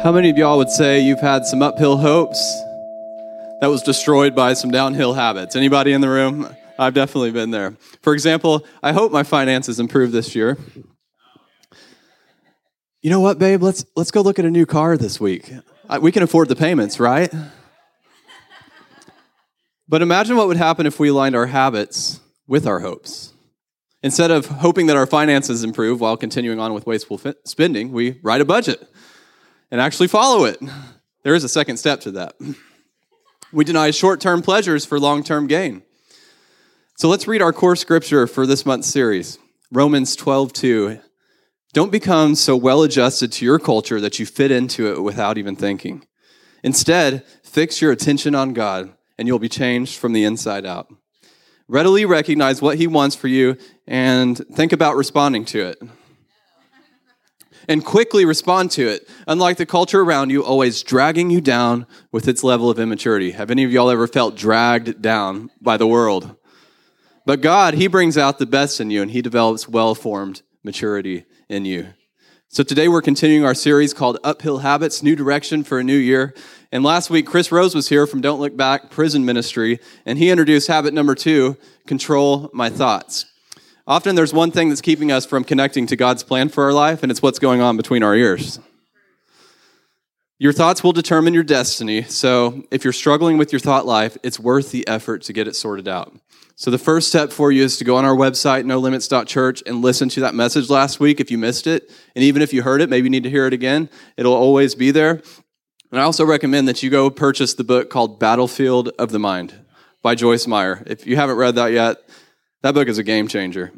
How many of y'all would say you've had some uphill hopes that was destroyed by some downhill habits? Anybody in the room? I've definitely been there. For example, I hope my finances improve this year. You know what, babe? Let's let's go look at a new car this week. We can afford the payments, right? But imagine what would happen if we aligned our habits with our hopes. Instead of hoping that our finances improve while continuing on with wasteful spending, we write a budget and actually follow it. There is a second step to that. We deny short term pleasures for long term gain. So let's read our core scripture for this month's series Romans 12 2. Don't become so well adjusted to your culture that you fit into it without even thinking. Instead, fix your attention on God, and you'll be changed from the inside out. Readily recognize what He wants for you and think about responding to it and quickly respond to it, unlike the culture around you always dragging you down with its level of immaturity. Have any of y'all ever felt dragged down by the world? But God, He brings out the best in you and He develops well formed maturity in you. So today we're continuing our series called Uphill Habits New Direction for a New Year. And last week, Chris Rose was here from Don't Look Back Prison Ministry, and he introduced habit number two control my thoughts. Often there's one thing that's keeping us from connecting to God's plan for our life, and it's what's going on between our ears. Your thoughts will determine your destiny. So if you're struggling with your thought life, it's worth the effort to get it sorted out. So the first step for you is to go on our website, nolimits.church, and listen to that message last week if you missed it. And even if you heard it, maybe you need to hear it again. It'll always be there. And I also recommend that you go purchase the book called Battlefield of the Mind by Joyce Meyer. If you haven't read that yet, that book is a game changer.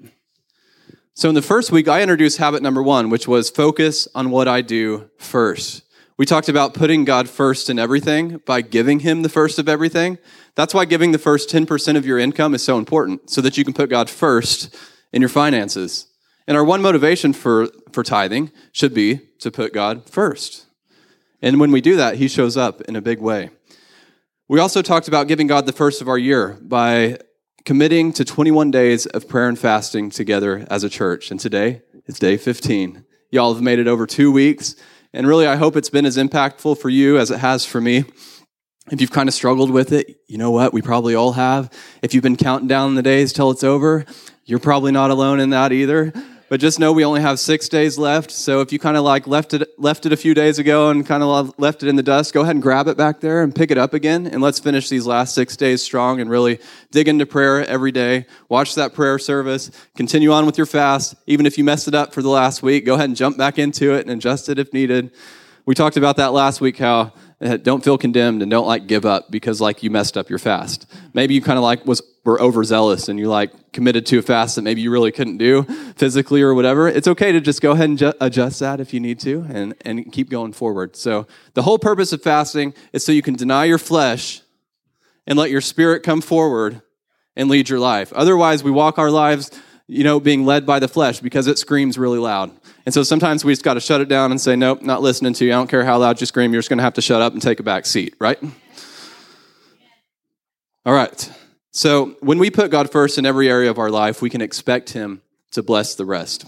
So, in the first week, I introduced habit number one, which was focus on what I do first. We talked about putting God first in everything by giving Him the first of everything. That's why giving the first 10% of your income is so important, so that you can put God first in your finances. And our one motivation for, for tithing should be to put God first. And when we do that, He shows up in a big way. We also talked about giving God the first of our year by committing to 21 days of prayer and fasting together as a church. And today is day 15. Y'all have made it over two weeks. And really, I hope it's been as impactful for you as it has for me. If you've kind of struggled with it, you know what? We probably all have. If you've been counting down the days till it's over, you're probably not alone in that either. But just know we only have six days left. So if you kind of like left it, left it a few days ago and kind of left it in the dust, go ahead and grab it back there and pick it up again. And let's finish these last six days strong and really dig into prayer every day. Watch that prayer service. Continue on with your fast. Even if you messed it up for the last week, go ahead and jump back into it and adjust it if needed. We talked about that last week, how don't feel condemned and don't like give up because like you messed up your fast. Maybe you kind of like was were overzealous and you like committed to a fast that maybe you really couldn't do physically or whatever. It's okay to just go ahead and ju- adjust that if you need to and and keep going forward. So the whole purpose of fasting is so you can deny your flesh and let your spirit come forward and lead your life. Otherwise, we walk our lives, you know, being led by the flesh because it screams really loud. And so sometimes we just got to shut it down and say, nope, not listening to you. I don't care how loud you scream. You're just going to have to shut up and take a back seat, right? All right. So when we put God first in every area of our life, we can expect Him to bless the rest.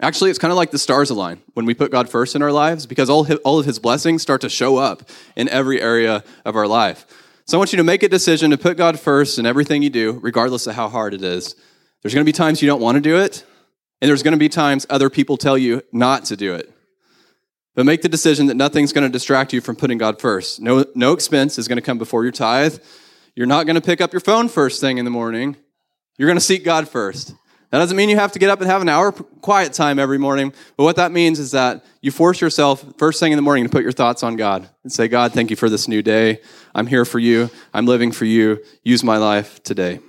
Actually, it's kind of like the stars align when we put God first in our lives because all, all of His blessings start to show up in every area of our life. So I want you to make a decision to put God first in everything you do, regardless of how hard it is. There's going to be times you don't want to do it, and there's going to be times other people tell you not to do it. But make the decision that nothing's going to distract you from putting God first. No, no expense is going to come before your tithe. You're not going to pick up your phone first thing in the morning. You're going to seek God first. That doesn't mean you have to get up and have an hour quiet time every morning. But what that means is that you force yourself first thing in the morning to put your thoughts on God and say, God, thank you for this new day. I'm here for you. I'm living for you. Use my life today.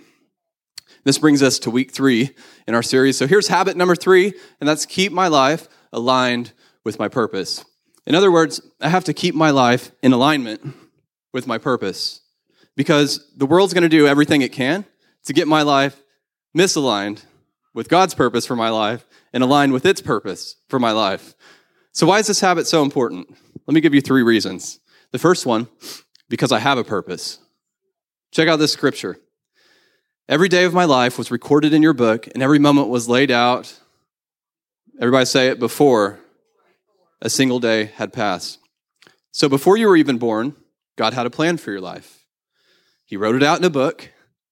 This brings us to week three in our series. So here's habit number three, and that's keep my life aligned with my purpose. In other words, I have to keep my life in alignment with my purpose because the world's going to do everything it can to get my life misaligned with God's purpose for my life and aligned with its purpose for my life. So, why is this habit so important? Let me give you three reasons. The first one, because I have a purpose. Check out this scripture. Every day of my life was recorded in your book, and every moment was laid out. Everybody say it before a single day had passed. So before you were even born, God had a plan for your life. He wrote it out in a book,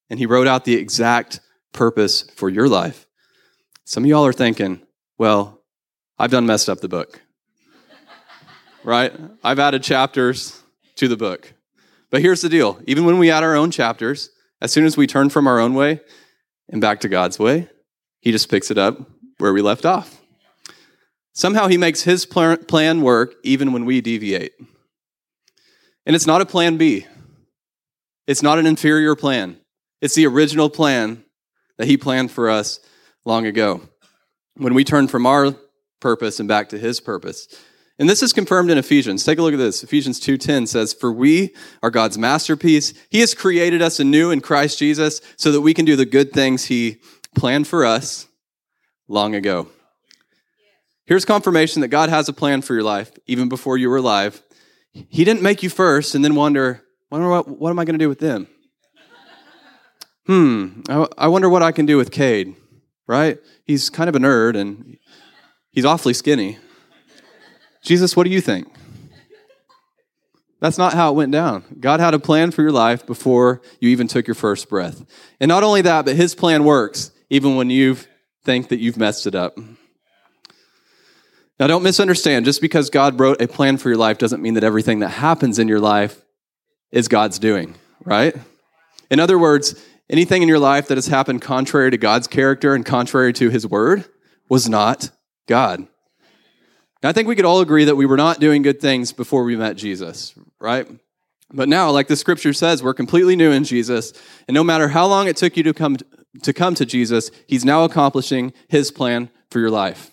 and He wrote out the exact purpose for your life. Some of y'all are thinking, well, I've done messed up the book. right? I've added chapters to the book. But here's the deal even when we add our own chapters, as soon as we turn from our own way and back to God's way, He just picks it up where we left off. Somehow He makes His plan work even when we deviate. And it's not a plan B, it's not an inferior plan. It's the original plan that He planned for us long ago. When we turn from our purpose and back to His purpose. And this is confirmed in Ephesians. Take a look at this. Ephesians 2:10 says, "For we are God's masterpiece. He has created us anew in Christ Jesus so that we can do the good things he planned for us long ago." Here's confirmation that God has a plan for your life even before you were alive. He didn't make you first and then wonder, what, what am I going to do with them? hmm, I, I wonder what I can do with Cade, right? He's kind of a nerd and he's awfully skinny. Jesus, what do you think? That's not how it went down. God had a plan for your life before you even took your first breath. And not only that, but his plan works even when you think that you've messed it up. Now, don't misunderstand. Just because God wrote a plan for your life doesn't mean that everything that happens in your life is God's doing, right? In other words, anything in your life that has happened contrary to God's character and contrary to his word was not God. I think we could all agree that we were not doing good things before we met Jesus, right? But now, like the scripture says, we're completely new in Jesus, and no matter how long it took you to come to come to Jesus, he's now accomplishing his plan for your life.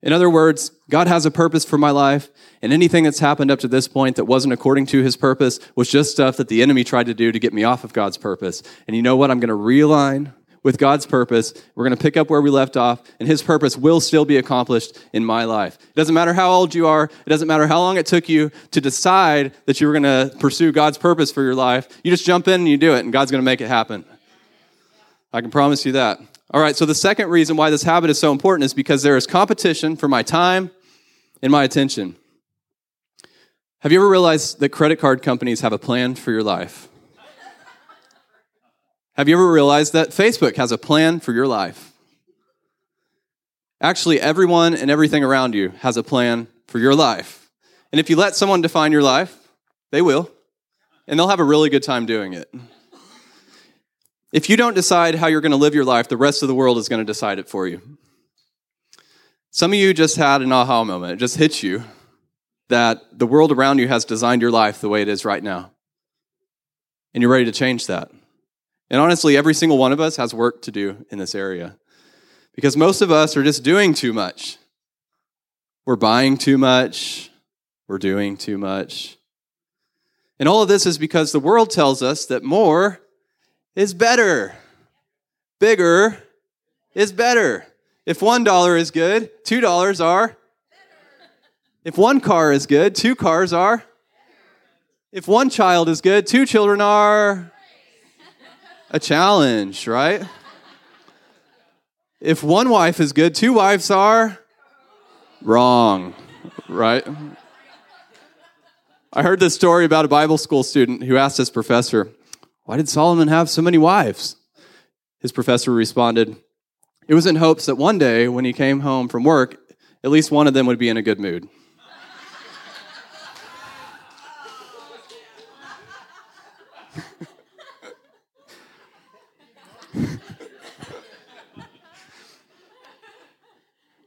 In other words, God has a purpose for my life, and anything that's happened up to this point that wasn't according to his purpose was just stuff that the enemy tried to do to get me off of God's purpose. And you know what? I'm going to realign with God's purpose. We're going to pick up where we left off, and His purpose will still be accomplished in my life. It doesn't matter how old you are, it doesn't matter how long it took you to decide that you were going to pursue God's purpose for your life. You just jump in and you do it, and God's going to make it happen. I can promise you that. All right, so the second reason why this habit is so important is because there is competition for my time and my attention. Have you ever realized that credit card companies have a plan for your life? Have you ever realized that Facebook has a plan for your life? Actually, everyone and everything around you has a plan for your life. And if you let someone define your life, they will. And they'll have a really good time doing it. If you don't decide how you're going to live your life, the rest of the world is going to decide it for you. Some of you just had an aha moment. It just hit you that the world around you has designed your life the way it is right now. And you're ready to change that. And honestly, every single one of us has work to do in this area because most of us are just doing too much. We're buying too much, we're doing too much. And all of this is because the world tells us that more is better, bigger is better. If one dollar is good, two dollars are. If one car is good, two cars are. If one child is good, two children are a challenge, right? If one wife is good, two wives are wrong, right? I heard this story about a Bible school student who asked his professor, Why did Solomon have so many wives? His professor responded, It was in hopes that one day when he came home from work, at least one of them would be in a good mood.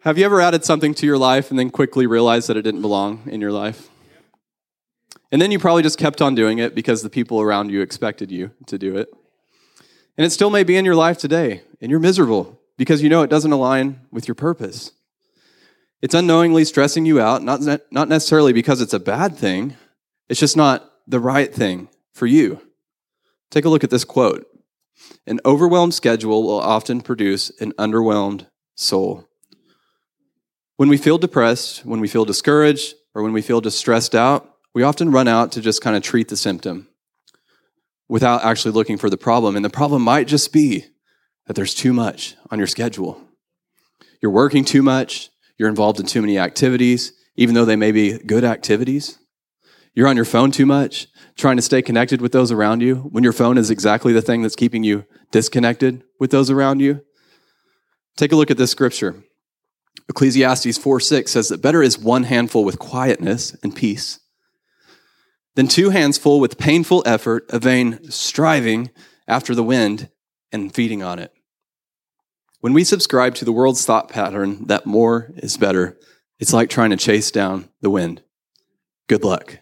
Have you ever added something to your life and then quickly realized that it didn't belong in your life? And then you probably just kept on doing it because the people around you expected you to do it. And it still may be in your life today, and you're miserable because you know it doesn't align with your purpose. It's unknowingly stressing you out, not, not necessarily because it's a bad thing, it's just not the right thing for you. Take a look at this quote An overwhelmed schedule will often produce an underwhelmed soul. When we feel depressed, when we feel discouraged, or when we feel distressed out, we often run out to just kind of treat the symptom without actually looking for the problem. And the problem might just be that there's too much on your schedule. You're working too much, you're involved in too many activities, even though they may be good activities. You're on your phone too much, trying to stay connected with those around you when your phone is exactly the thing that's keeping you disconnected with those around you. Take a look at this scripture. Ecclesiastes 4 6 says that better is one handful with quietness and peace than two hands full with painful effort, a vain striving after the wind and feeding on it. When we subscribe to the world's thought pattern that more is better, it's like trying to chase down the wind. Good luck.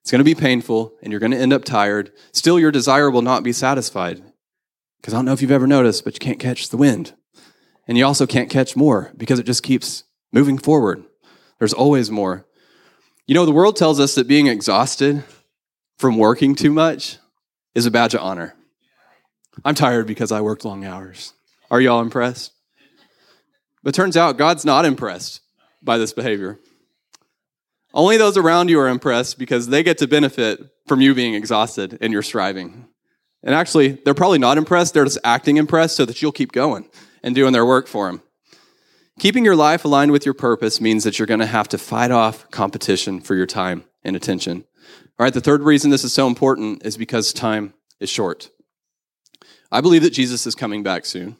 It's going to be painful and you're going to end up tired. Still, your desire will not be satisfied. Because I don't know if you've ever noticed, but you can't catch the wind. And you also can't catch more because it just keeps moving forward. There's always more. You know, the world tells us that being exhausted from working too much is a badge of honor. I'm tired because I worked long hours. Are y'all impressed? But turns out God's not impressed by this behavior. Only those around you are impressed because they get to benefit from you being exhausted and your striving. And actually, they're probably not impressed. They're just acting impressed so that you'll keep going and doing their work for them. Keeping your life aligned with your purpose means that you're going to have to fight off competition for your time and attention. All right, the third reason this is so important is because time is short. I believe that Jesus is coming back soon.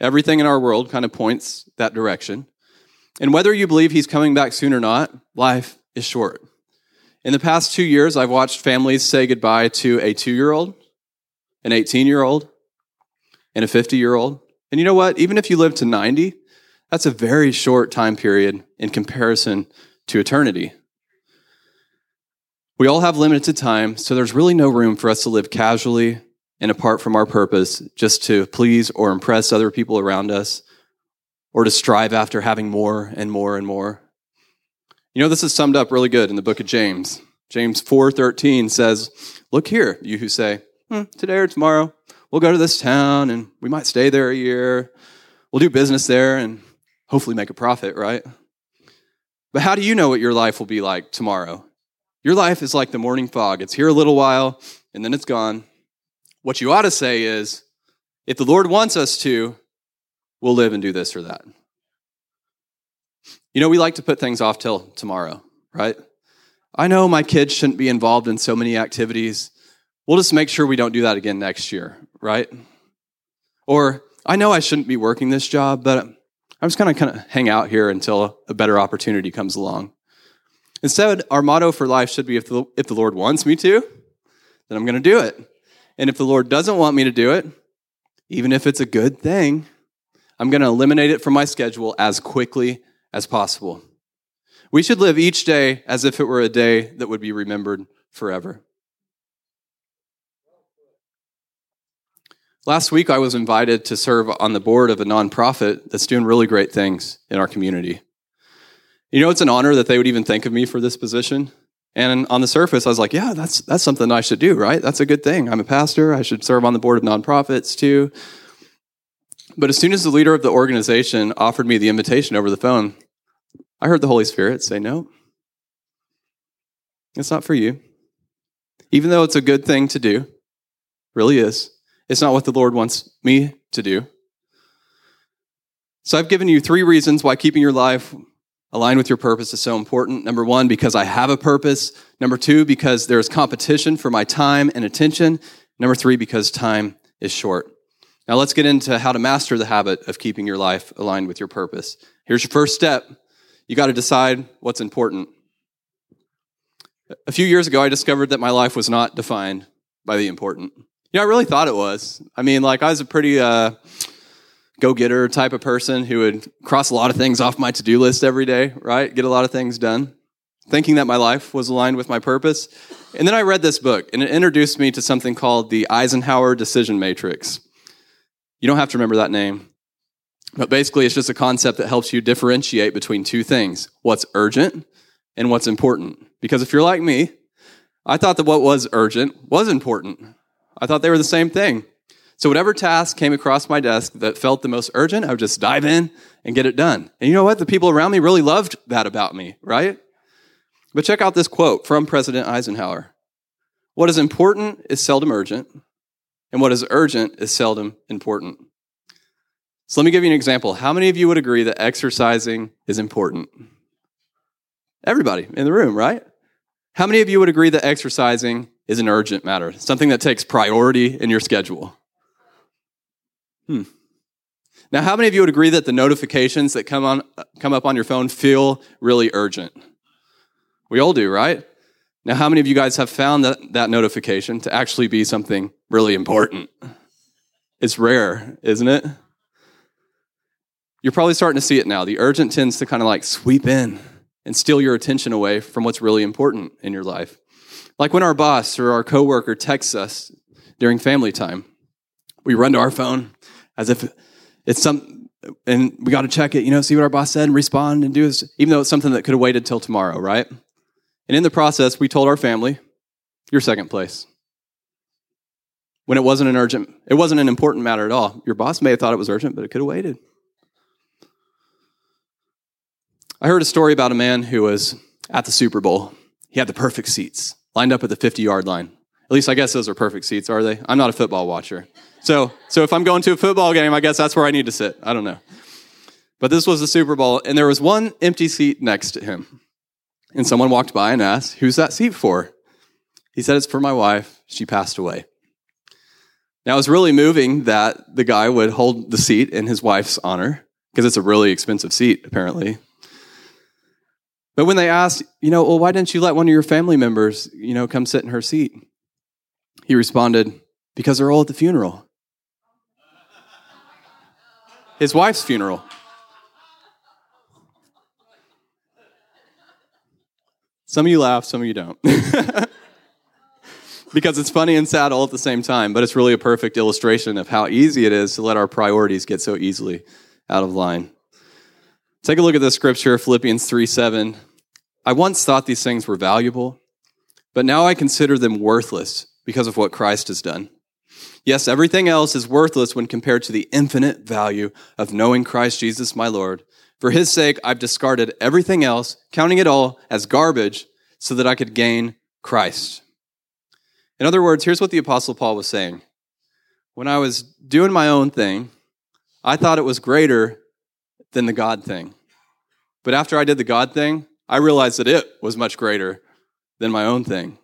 Everything in our world kind of points that direction. And whether you believe he's coming back soon or not, life is short. In the past two years, I've watched families say goodbye to a two year old, an 18 year old, and a 50 year old. And you know what? Even if you live to 90, that's a very short time period in comparison to eternity. We all have limited time, so there's really no room for us to live casually and apart from our purpose just to please or impress other people around us or to strive after having more and more and more. You know this is summed up really good in the book of James. James 4:13 says, "Look here, you who say, hmm, today or tomorrow we'll go to this town and we might stay there a year. We'll do business there and hopefully make a profit, right? But how do you know what your life will be like tomorrow? Your life is like the morning fog. It's here a little while and then it's gone. What you ought to say is, if the Lord wants us to, we'll live and do this or that. You know, we like to put things off till tomorrow, right? I know my kids shouldn't be involved in so many activities. We'll just make sure we don't do that again next year, right? Or I know I shouldn't be working this job, but I'm just going to kind of hang out here until a better opportunity comes along. Instead, our motto for life should be if the, if the Lord wants me to, then I'm going to do it. And if the Lord doesn't want me to do it, even if it's a good thing, I'm going to eliminate it from my schedule as quickly as possible. We should live each day as if it were a day that would be remembered forever. Last week, I was invited to serve on the board of a nonprofit that's doing really great things in our community. You know, it's an honor that they would even think of me for this position. And on the surface, I was like, yeah, that's, that's something I should do, right? That's a good thing. I'm a pastor. I should serve on the board of nonprofits too. But as soon as the leader of the organization offered me the invitation over the phone, I heard the Holy Spirit say, no, it's not for you. Even though it's a good thing to do, really is. It's not what the Lord wants me to do. So I've given you three reasons why keeping your life aligned with your purpose is so important. Number one, because I have a purpose. Number two, because there's competition for my time and attention. Number three, because time is short. Now let's get into how to master the habit of keeping your life aligned with your purpose. Here's your first step. You got to decide what's important. A few years ago, I discovered that my life was not defined by the important. Know, I really thought it was. I mean, like, I was a pretty uh, go getter type of person who would cross a lot of things off my to do list every day, right? Get a lot of things done, thinking that my life was aligned with my purpose. And then I read this book, and it introduced me to something called the Eisenhower Decision Matrix. You don't have to remember that name, but basically, it's just a concept that helps you differentiate between two things what's urgent and what's important. Because if you're like me, I thought that what was urgent was important. I thought they were the same thing. So whatever task came across my desk that felt the most urgent, I would just dive in and get it done. And you know what? The people around me really loved that about me, right? But check out this quote from President Eisenhower. What is important is seldom urgent, and what is urgent is seldom important. So let me give you an example. How many of you would agree that exercising is important? Everybody in the room, right? How many of you would agree that exercising is an urgent matter, something that takes priority in your schedule? Hmm. Now, how many of you would agree that the notifications that come on come up on your phone feel really urgent? We all do, right? Now, how many of you guys have found that, that notification to actually be something really important? It's rare, isn't it? You're probably starting to see it now. The urgent tends to kind of like sweep in and steal your attention away from what's really important in your life. Like when our boss or our coworker texts us during family time, we run to our phone as if it's some, and we got to check it, you know, see what our boss said and respond and do this, even though it's something that could have waited till tomorrow, right? And in the process, we told our family, you're second place. When it wasn't an urgent, it wasn't an important matter at all. Your boss may have thought it was urgent, but it could have waited. I heard a story about a man who was at the Super Bowl. He had the perfect seats, lined up at the 50 yard line. At least I guess those are perfect seats, are they? I'm not a football watcher. So, so if I'm going to a football game, I guess that's where I need to sit. I don't know. But this was the Super Bowl, and there was one empty seat next to him. And someone walked by and asked, Who's that seat for? He said, It's for my wife. She passed away. Now, it was really moving that the guy would hold the seat in his wife's honor, because it's a really expensive seat, apparently. But when they asked, you know, well, why didn't you let one of your family members, you know, come sit in her seat? He responded, because they're all at the funeral. His wife's funeral. Some of you laugh, some of you don't. because it's funny and sad all at the same time, but it's really a perfect illustration of how easy it is to let our priorities get so easily out of line. Take a look at this scripture, Philippians 3 7. I once thought these things were valuable, but now I consider them worthless because of what Christ has done. Yes, everything else is worthless when compared to the infinite value of knowing Christ Jesus my Lord. For his sake, I've discarded everything else, counting it all as garbage, so that I could gain Christ. In other words, here's what the Apostle Paul was saying. When I was doing my own thing, I thought it was greater than the God thing. But after I did the God thing, I realized that it was much greater than my own thing.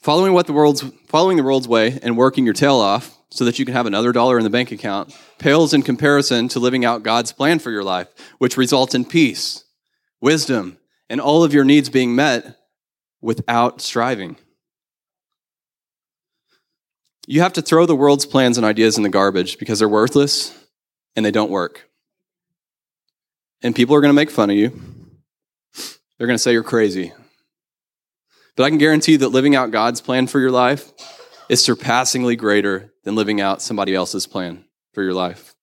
Following what the world's following the world's way and working your tail off so that you can have another dollar in the bank account pales in comparison to living out God's plan for your life, which results in peace, wisdom, and all of your needs being met without striving. You have to throw the world's plans and ideas in the garbage because they're worthless and they don't work. And people are going to make fun of you. They're going to say you're crazy. But I can guarantee that living out God's plan for your life is surpassingly greater than living out somebody else's plan for your life.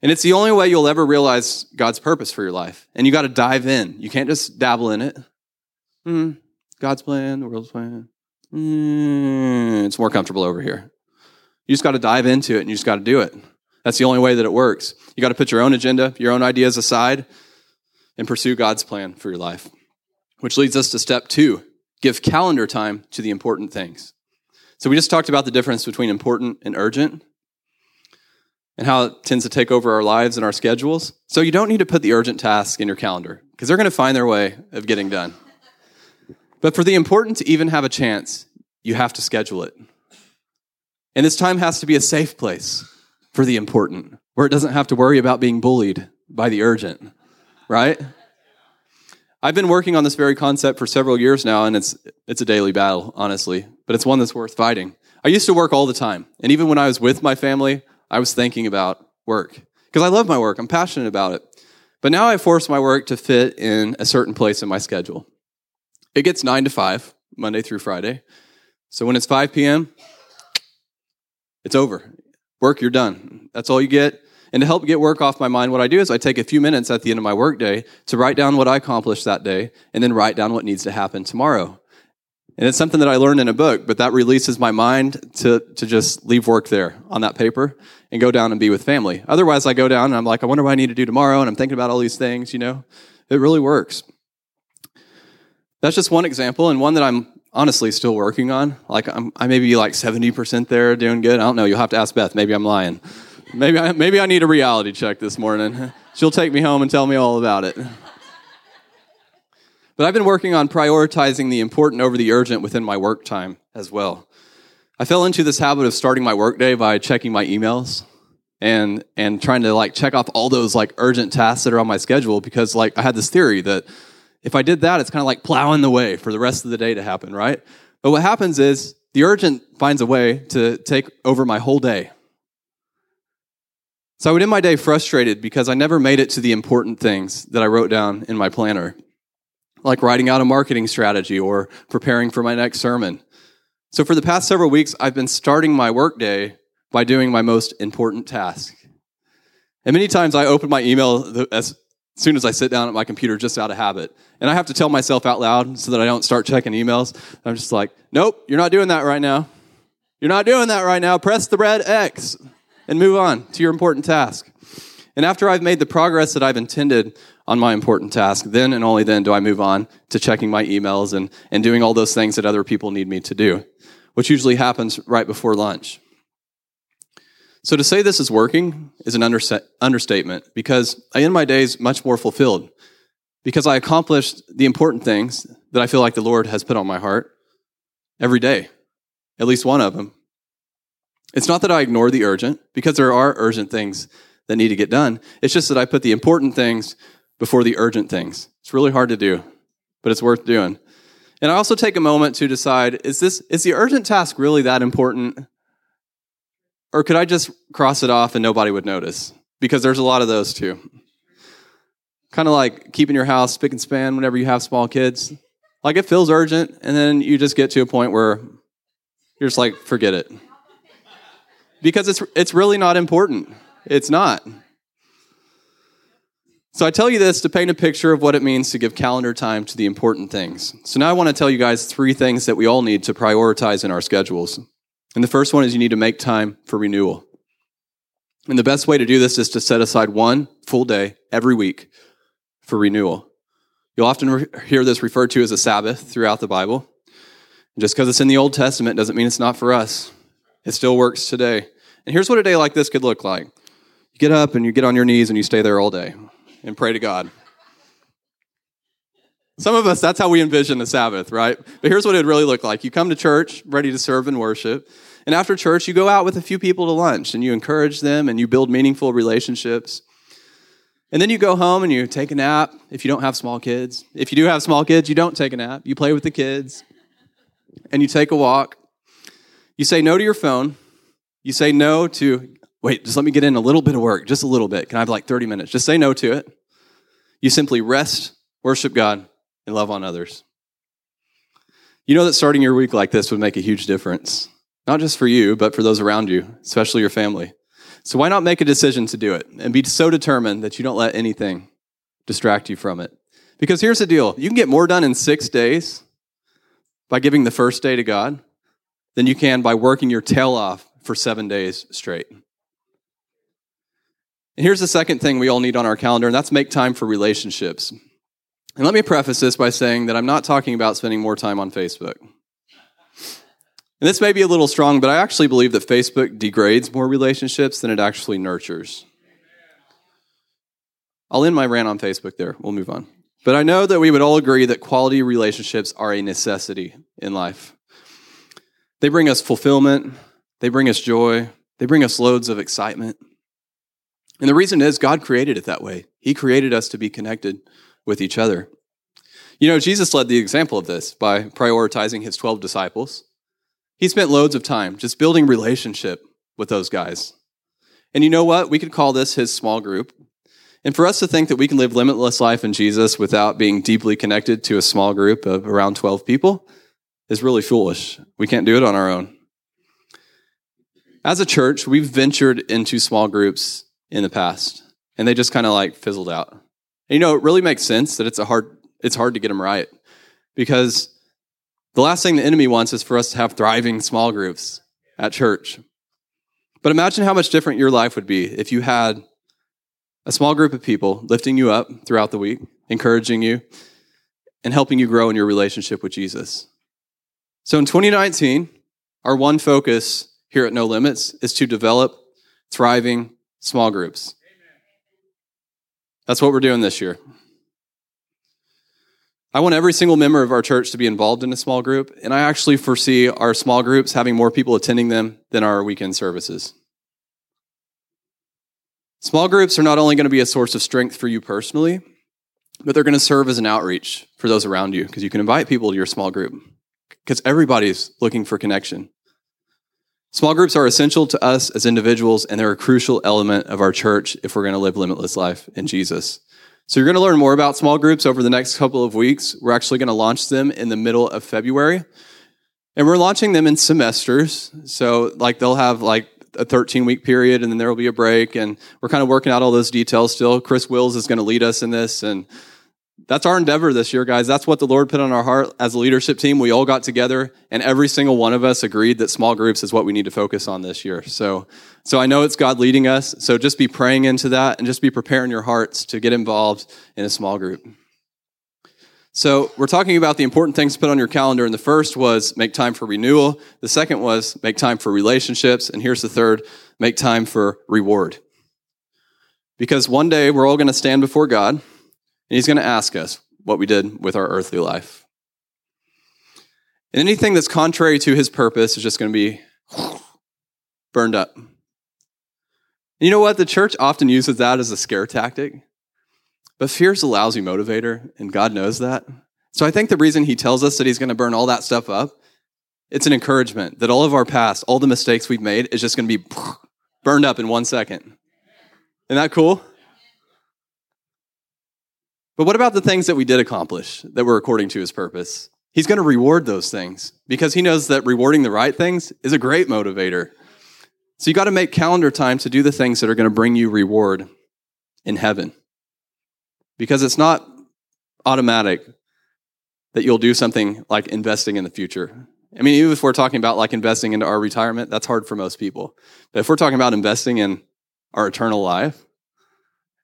And it's the only way you'll ever realize God's purpose for your life. And you got to dive in. You can't just dabble in it. Hmm, God's plan, the world's plan. Mm, it's more comfortable over here. You just got to dive into it and you just got to do it. That's the only way that it works. You got to put your own agenda, your own ideas aside, and pursue God's plan for your life. Which leads us to step two give calendar time to the important things. So we just talked about the difference between important and urgent and how it tends to take over our lives and our schedules. So you don't need to put the urgent tasks in your calendar because they're going to find their way of getting done. But for the important to even have a chance, you have to schedule it. And this time has to be a safe place for the important, where it doesn't have to worry about being bullied by the urgent, right? I've been working on this very concept for several years now, and it's, it's a daily battle, honestly, but it's one that's worth fighting. I used to work all the time, and even when I was with my family, I was thinking about work because I love my work, I'm passionate about it. But now I force my work to fit in a certain place in my schedule. It gets 9 to 5, Monday through Friday. So when it's 5 p.m., it's over. Work, you're done. That's all you get. And to help get work off my mind, what I do is I take a few minutes at the end of my workday to write down what I accomplished that day and then write down what needs to happen tomorrow. And it's something that I learned in a book, but that releases my mind to, to just leave work there on that paper and go down and be with family. Otherwise, I go down and I'm like, I wonder what I need to do tomorrow, and I'm thinking about all these things, you know? It really works. That's just one example, and one that I'm honestly still working on. Like, I'm, I may be like 70% there, doing good. I don't know. You'll have to ask Beth. Maybe I'm lying. Maybe I, maybe I need a reality check this morning. She'll take me home and tell me all about it. But I've been working on prioritizing the important over the urgent within my work time as well. I fell into this habit of starting my workday by checking my emails and and trying to like check off all those like urgent tasks that are on my schedule because like I had this theory that if I did that, it's kind of like plowing the way for the rest of the day to happen, right? But what happens is the urgent finds a way to take over my whole day. So I would end my day frustrated because I never made it to the important things that I wrote down in my planner, like writing out a marketing strategy or preparing for my next sermon. So for the past several weeks, I've been starting my workday by doing my most important task. And many times I open my email as soon as I sit down at my computer just out of habit. And I have to tell myself out loud so that I don't start checking emails. I'm just like, nope, you're not doing that right now. You're not doing that right now. Press the red X and move on to your important task. And after I've made the progress that I've intended on my important task, then and only then do I move on to checking my emails and, and doing all those things that other people need me to do, which usually happens right before lunch. So to say this is working is an understatement because I end my days much more fulfilled because I accomplished the important things that I feel like the Lord has put on my heart every day, at least one of them. It's not that I ignore the urgent because there are urgent things that need to get done. It's just that I put the important things before the urgent things. It's really hard to do, but it's worth doing. And I also take a moment to decide is this is the urgent task really that important or could I just cross it off and nobody would notice? Because there's a lot of those too. Kind of like keeping your house spick and span whenever you have small kids. Like it feels urgent, and then you just get to a point where you're just like, forget it. Because it's, it's really not important. It's not. So I tell you this to paint a picture of what it means to give calendar time to the important things. So now I want to tell you guys three things that we all need to prioritize in our schedules. And the first one is you need to make time for renewal. And the best way to do this is to set aside one full day every week for renewal. You'll often re- hear this referred to as a Sabbath throughout the Bible. Just because it's in the Old Testament doesn't mean it's not for us. It still works today. And here's what a day like this could look like you get up and you get on your knees and you stay there all day and pray to God. Some of us, that's how we envision the Sabbath, right? But here's what it really look like. You come to church ready to serve and worship. And after church, you go out with a few people to lunch and you encourage them and you build meaningful relationships. And then you go home and you take a nap if you don't have small kids. If you do have small kids, you don't take a nap. You play with the kids and you take a walk. You say no to your phone. You say no to, wait, just let me get in a little bit of work, just a little bit. Can I have like 30 minutes? Just say no to it. You simply rest, worship God, and love on others. You know that starting your week like this would make a huge difference, not just for you, but for those around you, especially your family. So why not make a decision to do it and be so determined that you don't let anything distract you from it? Because here's the deal you can get more done in six days by giving the first day to God than you can by working your tail off for seven days straight. And here's the second thing we all need on our calendar, and that's make time for relationships. And let me preface this by saying that I'm not talking about spending more time on Facebook. And this may be a little strong, but I actually believe that Facebook degrades more relationships than it actually nurtures. I'll end my rant on Facebook there. We'll move on. But I know that we would all agree that quality relationships are a necessity in life. They bring us fulfillment, they bring us joy, they bring us loads of excitement. And the reason is God created it that way. He created us to be connected with each other. You know, Jesus led the example of this by prioritizing his 12 disciples. He spent loads of time just building relationship with those guys. And you know what? We could call this his small group. And for us to think that we can live limitless life in Jesus without being deeply connected to a small group of around 12 people is really foolish. We can't do it on our own. As a church, we've ventured into small groups in the past, and they just kind of like fizzled out. And you know, it really makes sense that it's a hard it's hard to get them right because the last thing the enemy wants is for us to have thriving small groups at church. But imagine how much different your life would be if you had a small group of people lifting you up throughout the week, encouraging you, and helping you grow in your relationship with Jesus. So in 2019, our one focus here at No Limits is to develop thriving small groups. That's what we're doing this year. I want every single member of our church to be involved in a small group, and I actually foresee our small groups having more people attending them than our weekend services. Small groups are not only going to be a source of strength for you personally, but they're going to serve as an outreach for those around you because you can invite people to your small group because everybody's looking for connection. Small groups are essential to us as individuals, and they're a crucial element of our church if we're going to live limitless life in Jesus. So, you're going to learn more about small groups over the next couple of weeks. We're actually going to launch them in the middle of February. And we're launching them in semesters. So, like, they'll have like a 13 week period and then there will be a break. And we're kind of working out all those details still. Chris Wills is going to lead us in this. And that's our endeavor this year, guys. That's what the Lord put on our heart as a leadership team. We all got together and every single one of us agreed that small groups is what we need to focus on this year. So, so I know it's God leading us. So just be praying into that and just be preparing your hearts to get involved in a small group. So we're talking about the important things to put on your calendar. And the first was make time for renewal. The second was make time for relationships. And here's the third, make time for reward. Because one day we're all going to stand before God and he's going to ask us what we did with our earthly life. And anything that's contrary to his purpose is just going to be burned up. And you know what? The church often uses that as a scare tactic. But fear is a lousy motivator, and God knows that. So I think the reason he tells us that he's going to burn all that stuff up, it's an encouragement that all of our past, all the mistakes we've made, is just going to be burned up in one second. Isn't that cool? But what about the things that we did accomplish that were according to his purpose? He's going to reward those things because he knows that rewarding the right things is a great motivator. So you got to make calendar time to do the things that are going to bring you reward in heaven because it's not automatic that you'll do something like investing in the future. I mean, even if we're talking about like investing into our retirement, that's hard for most people. But if we're talking about investing in our eternal life,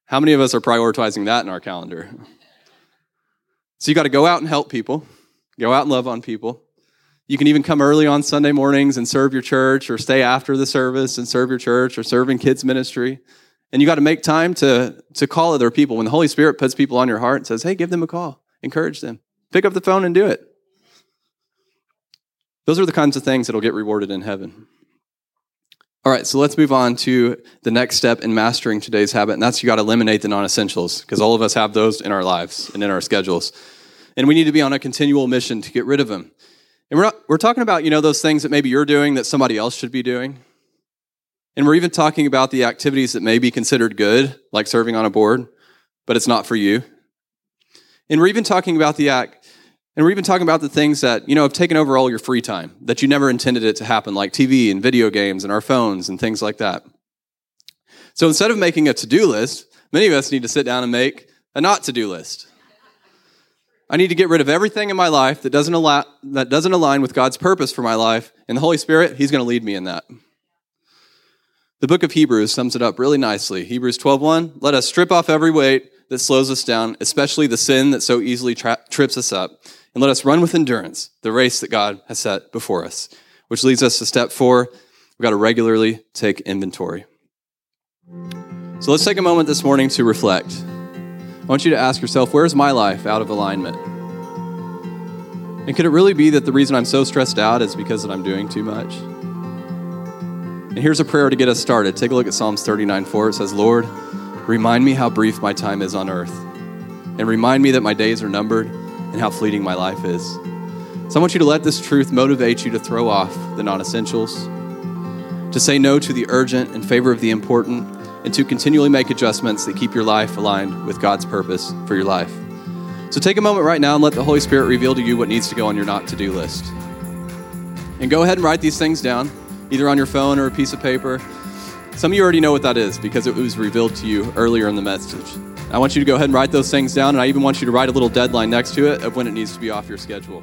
how many of us are prioritizing that in our calendar? So you got to go out and help people, go out and love on people. You can even come early on Sunday mornings and serve your church, or stay after the service and serve your church, or serve in kids' ministry. And you got to make time to, to call other people. When the Holy Spirit puts people on your heart and says, hey, give them a call, encourage them, pick up the phone and do it. Those are the kinds of things that'll get rewarded in heaven. All right, so let's move on to the next step in mastering today's habit, and that's you got to eliminate the non essentials, because all of us have those in our lives and in our schedules. And we need to be on a continual mission to get rid of them. And we're, not, we're talking about, you know, those things that maybe you're doing that somebody else should be doing. And we're even talking about the activities that may be considered good, like serving on a board, but it's not for you. And we're even talking about the act, and we're even talking about the things that, you know, have taken over all your free time, that you never intended it to happen, like TV and video games and our phones and things like that. So instead of making a to do list, many of us need to sit down and make a not to do list. I need to get rid of everything in my life that doesn't, allow, that doesn't align with God's purpose for my life, and the Holy Spirit, He's going to lead me in that. The book of Hebrews sums it up really nicely. Hebrews 12:1, let us strip off every weight that slows us down, especially the sin that so easily tra- trips us up, and let us run with endurance the race that God has set before us. Which leads us to step 4, we've got to regularly take inventory. So let's take a moment this morning to reflect. I want you to ask yourself, where's my life out of alignment? And could it really be that the reason I'm so stressed out is because that I'm doing too much? And here's a prayer to get us started. Take a look at Psalms 39 4. It says, Lord, remind me how brief my time is on earth, and remind me that my days are numbered and how fleeting my life is. So I want you to let this truth motivate you to throw off the non essentials, to say no to the urgent in favor of the important, and to continually make adjustments that keep your life aligned with God's purpose for your life. So take a moment right now and let the Holy Spirit reveal to you what needs to go on your not to do list. And go ahead and write these things down either on your phone or a piece of paper. Some of you already know what that is because it was revealed to you earlier in the message. I want you to go ahead and write those things down, and I even want you to write a little deadline next to it of when it needs to be off your schedule.